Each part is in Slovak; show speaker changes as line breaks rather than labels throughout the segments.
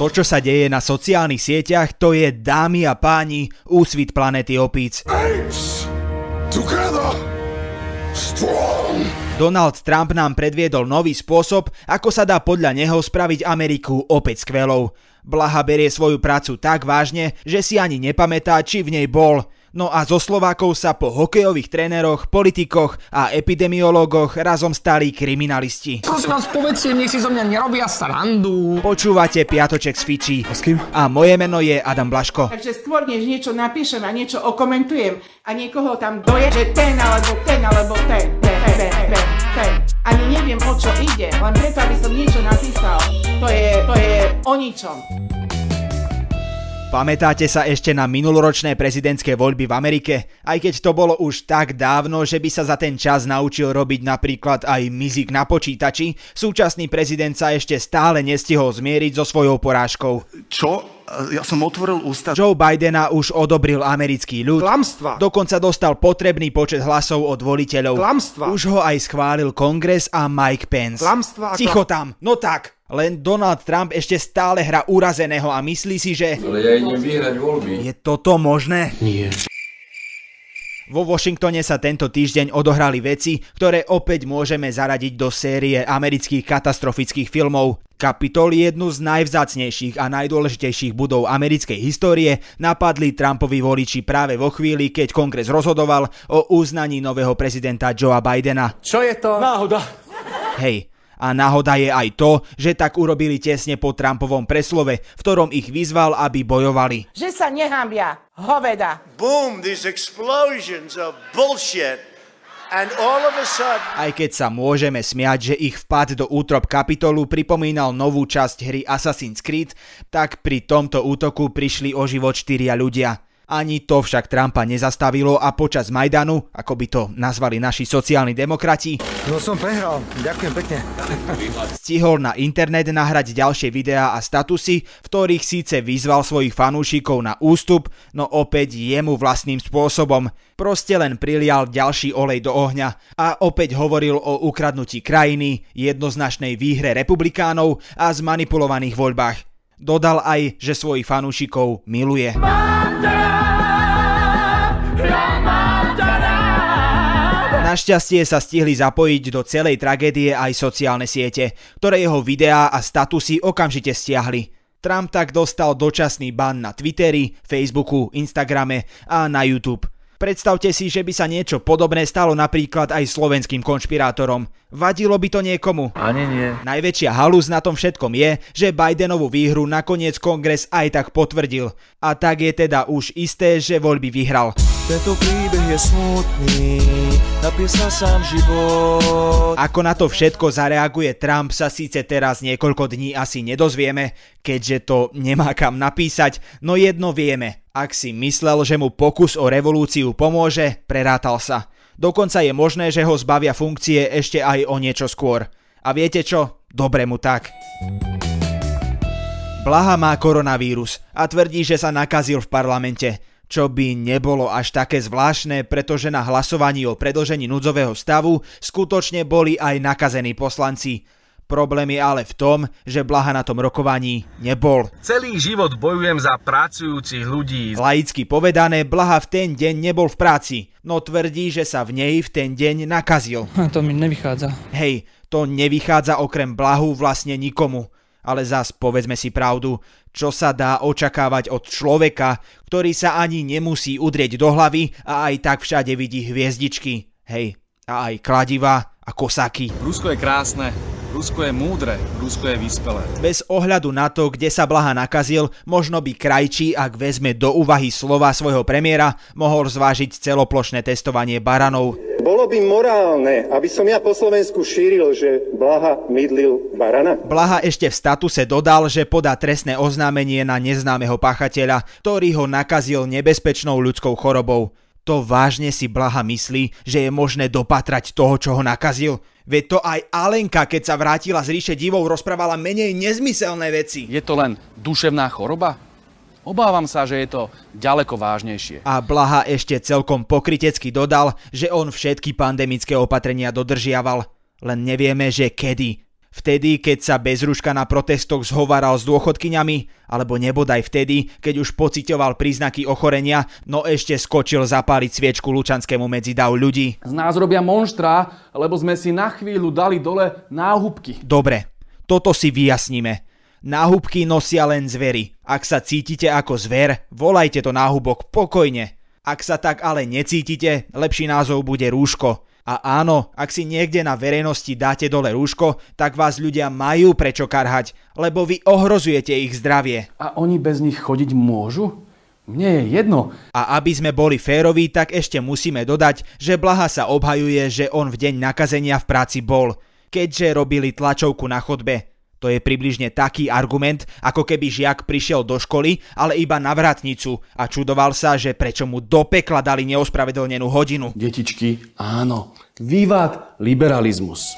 To, čo sa deje na sociálnych sieťach, to je, dámy a páni, úsvit planety opíc. Donald Trump nám predviedol nový spôsob, ako sa dá podľa neho spraviť Ameriku opäť skvelou. Blaha berie svoju prácu tak vážne, že si ani nepamätá, či v nej bol. No a zo Slovákov sa po hokejových tréneroch, politikoch a epidemiológoch razom stali kriminalisti.
Prosím vás, povedzte, nech si zo mňa nerobia srandu.
Počúvate Piatoček z Fiči.
A s kým?
A moje meno je Adam Blaško.
Takže skôr, než niečo napíšem a niečo okomentujem a niekoho tam doje, že ten alebo ten alebo ten, ten, ten, ten, ten. Ani neviem, o čo ide, len preto, aby som niečo napísal. To je, to je o ničom.
Pamätáte sa ešte na minuloročné prezidentské voľby v Amerike? Aj keď to bolo už tak dávno, že by sa za ten čas naučil robiť napríklad aj mizik na počítači, súčasný prezident sa ešte stále nestihol zmieriť so svojou porážkou.
Čo? Ja som otvoril ústa.
Joe Bidena už odobril americký ľud.
Klamstva.
Dokonca dostal potrebný počet hlasov od voliteľov.
Klamstva.
Už ho aj schválil kongres a Mike Pence.
Klamstva
Ticho tam, no tak. Len Donald Trump ešte stále hra urazeného a myslí si, že...
Ale ja idem vyhrať voľby.
Je toto možné?
Nie.
Vo Washingtone sa tento týždeň odohrali veci, ktoré opäť môžeme zaradiť do série amerických katastrofických filmov. Kapitol, jednu z najvzácnejších a najdôležitejších budov americkej histórie, napadli Trumpovi voliči práve vo chvíli, keď kongres rozhodoval o uznaní nového prezidenta Joea Bidena.
Čo je to? Náhoda.
Hej, a náhoda je aj to, že tak urobili tesne po Trumpovom preslove, v ktorom ich vyzval, aby bojovali.
Že sa nehambia, hoveda.
boom, these explosions of bullshit. And all of a sudden,
Aj keď sa môžeme smiať, že ich vpad do útrop kapitolu pripomínal novú časť hry Assassin's Creed, tak pri tomto útoku prišli o život štyria ľudia. Ani to však Trumpa nezastavilo a počas Majdanu, ako by to nazvali naši sociálni demokrati,
No som prehral. Ďakujem pekne.
stihol na internet nahrať ďalšie videá a statusy, v ktorých síce vyzval svojich fanúšikov na ústup, no opäť jemu vlastným spôsobom. Proste len prilial ďalší olej do ohňa a opäť hovoril o ukradnutí krajiny, jednoznačnej výhre republikánov a zmanipulovaných voľbách. Dodal aj, že svojich fanúšikov miluje. Našťastie sa stihli zapojiť do celej tragédie aj sociálne siete, ktoré jeho videá a statusy okamžite stiahli. Trump tak dostal dočasný ban na Twitteri, Facebooku, Instagrame a na YouTube. Predstavte si, že by sa niečo podobné stalo napríklad aj slovenským konšpirátorom. Vadilo by to niekomu?
Ani nie.
Najväčšia halus na tom všetkom je, že Bidenovú výhru nakoniec kongres aj tak potvrdil. A tak je teda už isté, že voľby vyhral.
Tento príbeh je smutný, napísal sám život.
Ako na to všetko zareaguje Trump sa síce teraz niekoľko dní asi nedozvieme, keďže to nemá kam napísať, no jedno vieme. Ak si myslel, že mu pokus o revolúciu pomôže, prerátal sa. Dokonca je možné, že ho zbavia funkcie ešte aj o niečo skôr. A viete čo? Dobre mu tak. Blaha má koronavírus a tvrdí, že sa nakazil v parlamente. Čo by nebolo až také zvláštne, pretože na hlasovaní o predlžení núdzového stavu skutočne boli aj nakazení poslanci. Problém je ale v tom, že Blaha na tom rokovaní nebol.
Celý život bojujem za pracujúcich ľudí.
Laicky povedané, Blaha v ten deň nebol v práci, no tvrdí, že sa v nej v ten deň nakazil.
To mi nevychádza.
Hej, to nevychádza okrem Blahu vlastne nikomu. Ale zas povedzme si pravdu, čo sa dá očakávať od človeka, ktorý sa ani nemusí udrieť do hlavy a aj tak všade vidí hviezdičky. Hej, a aj kladiva a kosaky.
Rusko je krásne, Rusko je múdre, Rusko je vyspelé.
Bez ohľadu na to, kde sa Blaha nakazil, možno by krajčí, ak vezme do úvahy slova svojho premiéra, mohol zvážiť celoplošné testovanie baranov.
Bolo by morálne, aby som ja po Slovensku šíril, že Blaha mydlil barana?
Blaha ešte v statuse dodal, že podá trestné oznámenie na neznámeho páchateľa, ktorý ho nakazil nebezpečnou ľudskou chorobou. To vážne si Blaha myslí, že je možné dopatrať toho, čo ho nakazil? Veď to aj Alenka, keď sa vrátila z ríše divov, rozprávala menej nezmyselné veci.
Je to len duševná choroba? Obávam sa, že je to ďaleko vážnejšie.
A Blaha ešte celkom pokrytecky dodal, že on všetky pandemické opatrenia dodržiaval. Len nevieme, že kedy. Vtedy, keď sa bez ruška na protestoch zhovaral s dôchodkyňami, alebo nebodaj vtedy, keď už pocitoval príznaky ochorenia, no ešte skočil zapáliť sviečku Lučanskému medzi dav ľudí.
Z nás robia monštra, lebo sme si na chvíľu dali dole náhubky.
Dobre, toto si vyjasníme. Náhubky nosia len zvery. Ak sa cítite ako zver, volajte to náhubok pokojne. Ak sa tak ale necítite, lepší názov bude rúško. A áno, ak si niekde na verejnosti dáte dole rúško, tak vás ľudia majú prečo karhať, lebo vy ohrozujete ich zdravie.
A oni bez nich chodiť môžu? Mne je jedno.
A aby sme boli féroví, tak ešte musíme dodať, že Blaha sa obhajuje, že on v deň nakazenia v práci bol, keďže robili tlačovku na chodbe. To je približne taký argument, ako keby žiak prišiel do školy, ale iba na vratnicu a čudoval sa, že prečo mu do pekla dali neospravedlnenú hodinu.
Detičky, áno. Vývad liberalizmus.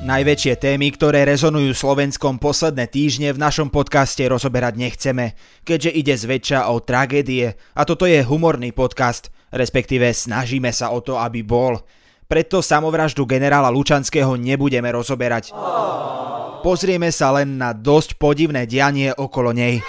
Najväčšie témy, ktoré rezonujú Slovenskom posledné týždne v našom podcaste rozoberať nechceme, keďže ide zväčša o tragédie a toto je humorný podcast, respektíve snažíme sa o to, aby bol preto samovraždu generála Lučanského nebudeme rozoberať. Pozrieme sa len na dosť podivné dianie okolo nej.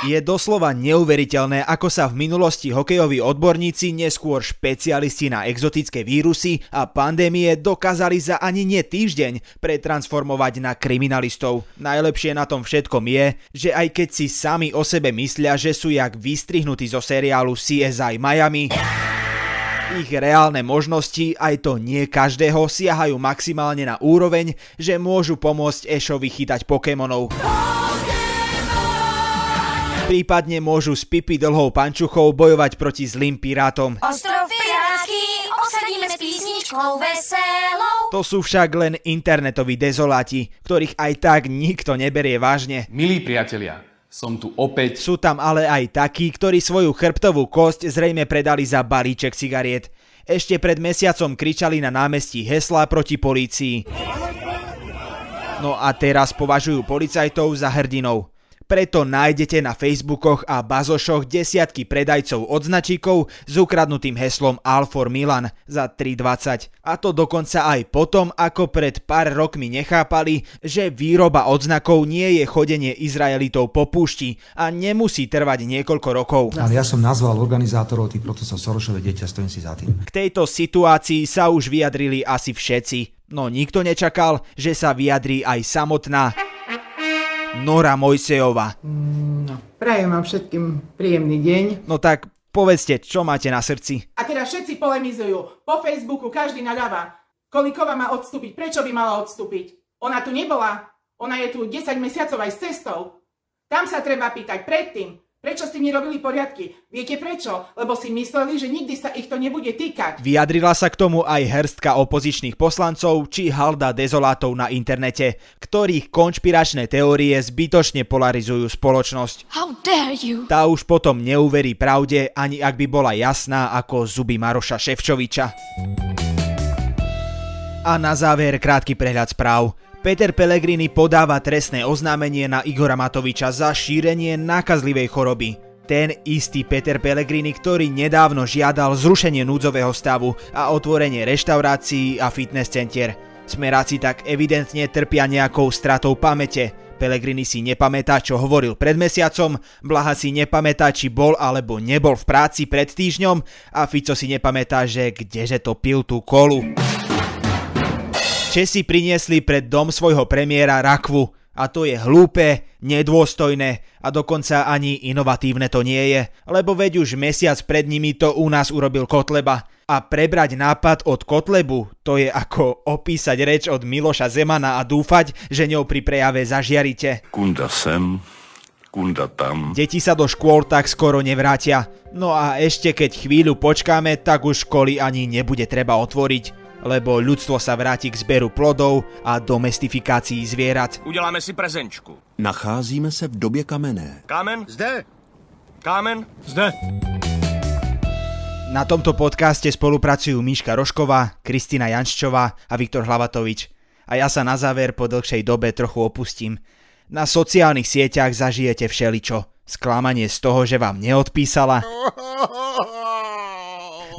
Je doslova neuveriteľné, ako sa v minulosti hokejoví odborníci, neskôr špecialisti na exotické vírusy a pandémie dokázali za ani nie týždeň pretransformovať na kriminalistov. Najlepšie na tom všetkom je, že aj keď si sami o sebe myslia, že sú jak vystrihnutí zo seriálu CSI Miami, ich reálne možnosti, aj to nie každého, siahajú maximálne na úroveň, že môžu pomôcť Ešovi chytať Pokémonov. Prípadne môžu s Pipi dlhou pančuchou bojovať proti zlým pirátom.
Ostrov pirátsky osadíme s písničkou veselou.
To sú však len internetoví dezoláti, ktorých aj tak nikto neberie vážne.
Milí priatelia, som tu opäť.
Sú tam ale aj takí, ktorí svoju chrbtovú kosť zrejme predali za balíček cigariet. Ešte pred mesiacom kričali na námestí heslá proti polícii. No a teraz považujú policajtov za hrdinov. Preto nájdete na Facebookoch a bazošoch desiatky predajcov odznačíkov s ukradnutým heslom Alfor Milan za 3,20. A to dokonca aj potom, ako pred pár rokmi nechápali, že výroba odznakov nie je chodenie Izraelitov po púšti a nemusí trvať niekoľko rokov.
Ale ja som nazval organizátorov tých procesov Sorošové dieťa, stojím si za tým.
K tejto situácii sa už vyjadrili asi všetci, no nikto nečakal, že sa vyjadrí aj samotná Nora Mojsejova.
No, prajem vám všetkým príjemný deň.
No tak povedzte, čo máte na srdci.
A teraz všetci polemizujú. Po Facebooku každý nadáva. Kolikova má odstúpiť? Prečo by mala odstúpiť? Ona tu nebola. Ona je tu 10 mesiacov aj s cestou. Tam sa treba pýtať predtým. Prečo ste nerobili poriadky? Viete prečo? Lebo si mysleli, že nikdy sa ich to nebude týkať.
Vyjadrila sa k tomu aj hrstka opozičných poslancov či halda dezolátov na internete, ktorých konšpiračné teórie zbytočne polarizujú spoločnosť.
How dare you?
Tá už potom neuverí pravde, ani ak by bola jasná ako zuby Maroša Ševčoviča. A na záver krátky prehľad správ. Peter Pellegrini podáva trestné oznámenie na Igora Matoviča za šírenie nákazlivej choroby. Ten istý Peter Pellegrini, ktorý nedávno žiadal zrušenie núdzového stavu a otvorenie reštaurácií a fitness centier. Smeráci tak evidentne trpia nejakou stratou pamäte. Pellegrini si nepamätá, čo hovoril pred mesiacom, Blaha si nepamätá, či bol alebo nebol v práci pred týždňom a Fico si nepamätá, že kdeže to pil tú kolu. Česi priniesli pred dom svojho premiéra rakvu a to je hlúpe, nedôstojné a dokonca ani inovatívne to nie je, lebo veď už mesiac pred nimi to u nás urobil Kotleba. A prebrať nápad od Kotlebu, to je ako opísať reč od Miloša Zemana a dúfať, že ňou pri prejave zažiarite.
Kunda sem, kunda tam.
Deti sa do škôl tak skoro nevrátia. No a ešte keď chvíľu počkáme, tak už školy ani nebude treba otvoriť lebo ľudstvo sa vráti k zberu plodov a domestifikácii zvierat.
Uděláme si prezenčku.
Nacházíme se v době kamenné.
Kámen? Zde. Kámen? Zde.
Na tomto podcaste spolupracujú Míška Rošková, Kristina Janščová a Viktor Hlavatovič. A ja sa na záver po dlhšej dobe trochu opustím. Na sociálnych sieťach zažijete všeličo. Sklamanie z toho, že vám neodpísala.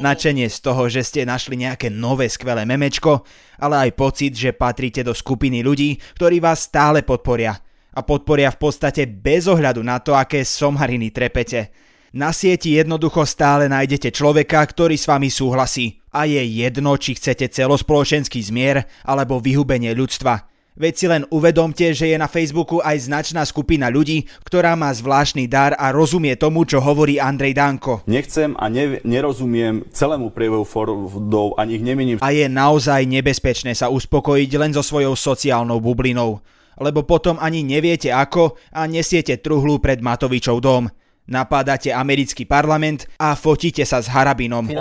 Načenie z toho, že ste našli nejaké nové skvelé memečko, ale aj pocit, že patríte do skupiny ľudí, ktorí vás stále podporia. A podporia v podstate bez ohľadu na to, aké somhariny trepete. Na sieti jednoducho stále nájdete človeka, ktorý s vami súhlasí. A je jedno, či chcete celospoločenský zmier alebo vyhubenie ľudstva. Veď si len uvedomte, že je na Facebooku aj značná skupina ľudí, ktorá má zvláštny dar a rozumie tomu, čo hovorí Andrej Danko.
Nechcem a ne, nerozumiem celému priebehu Fordov, ani ich nemením.
A je naozaj nebezpečné sa uspokojiť len so svojou sociálnou bublinou. Lebo potom ani neviete ako a nesiete truhlu pred Matovičov dom. Napádate americký parlament a fotíte sa s Harabinom.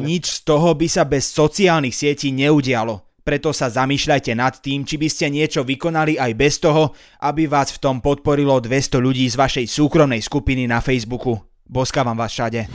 Nič z toho by sa bez sociálnych sietí neudialo. Preto sa zamýšľajte nad tým, či by ste niečo vykonali aj bez toho, aby vás v tom podporilo 200 ľudí z vašej súkromnej skupiny na Facebooku. Boskávam vás všade.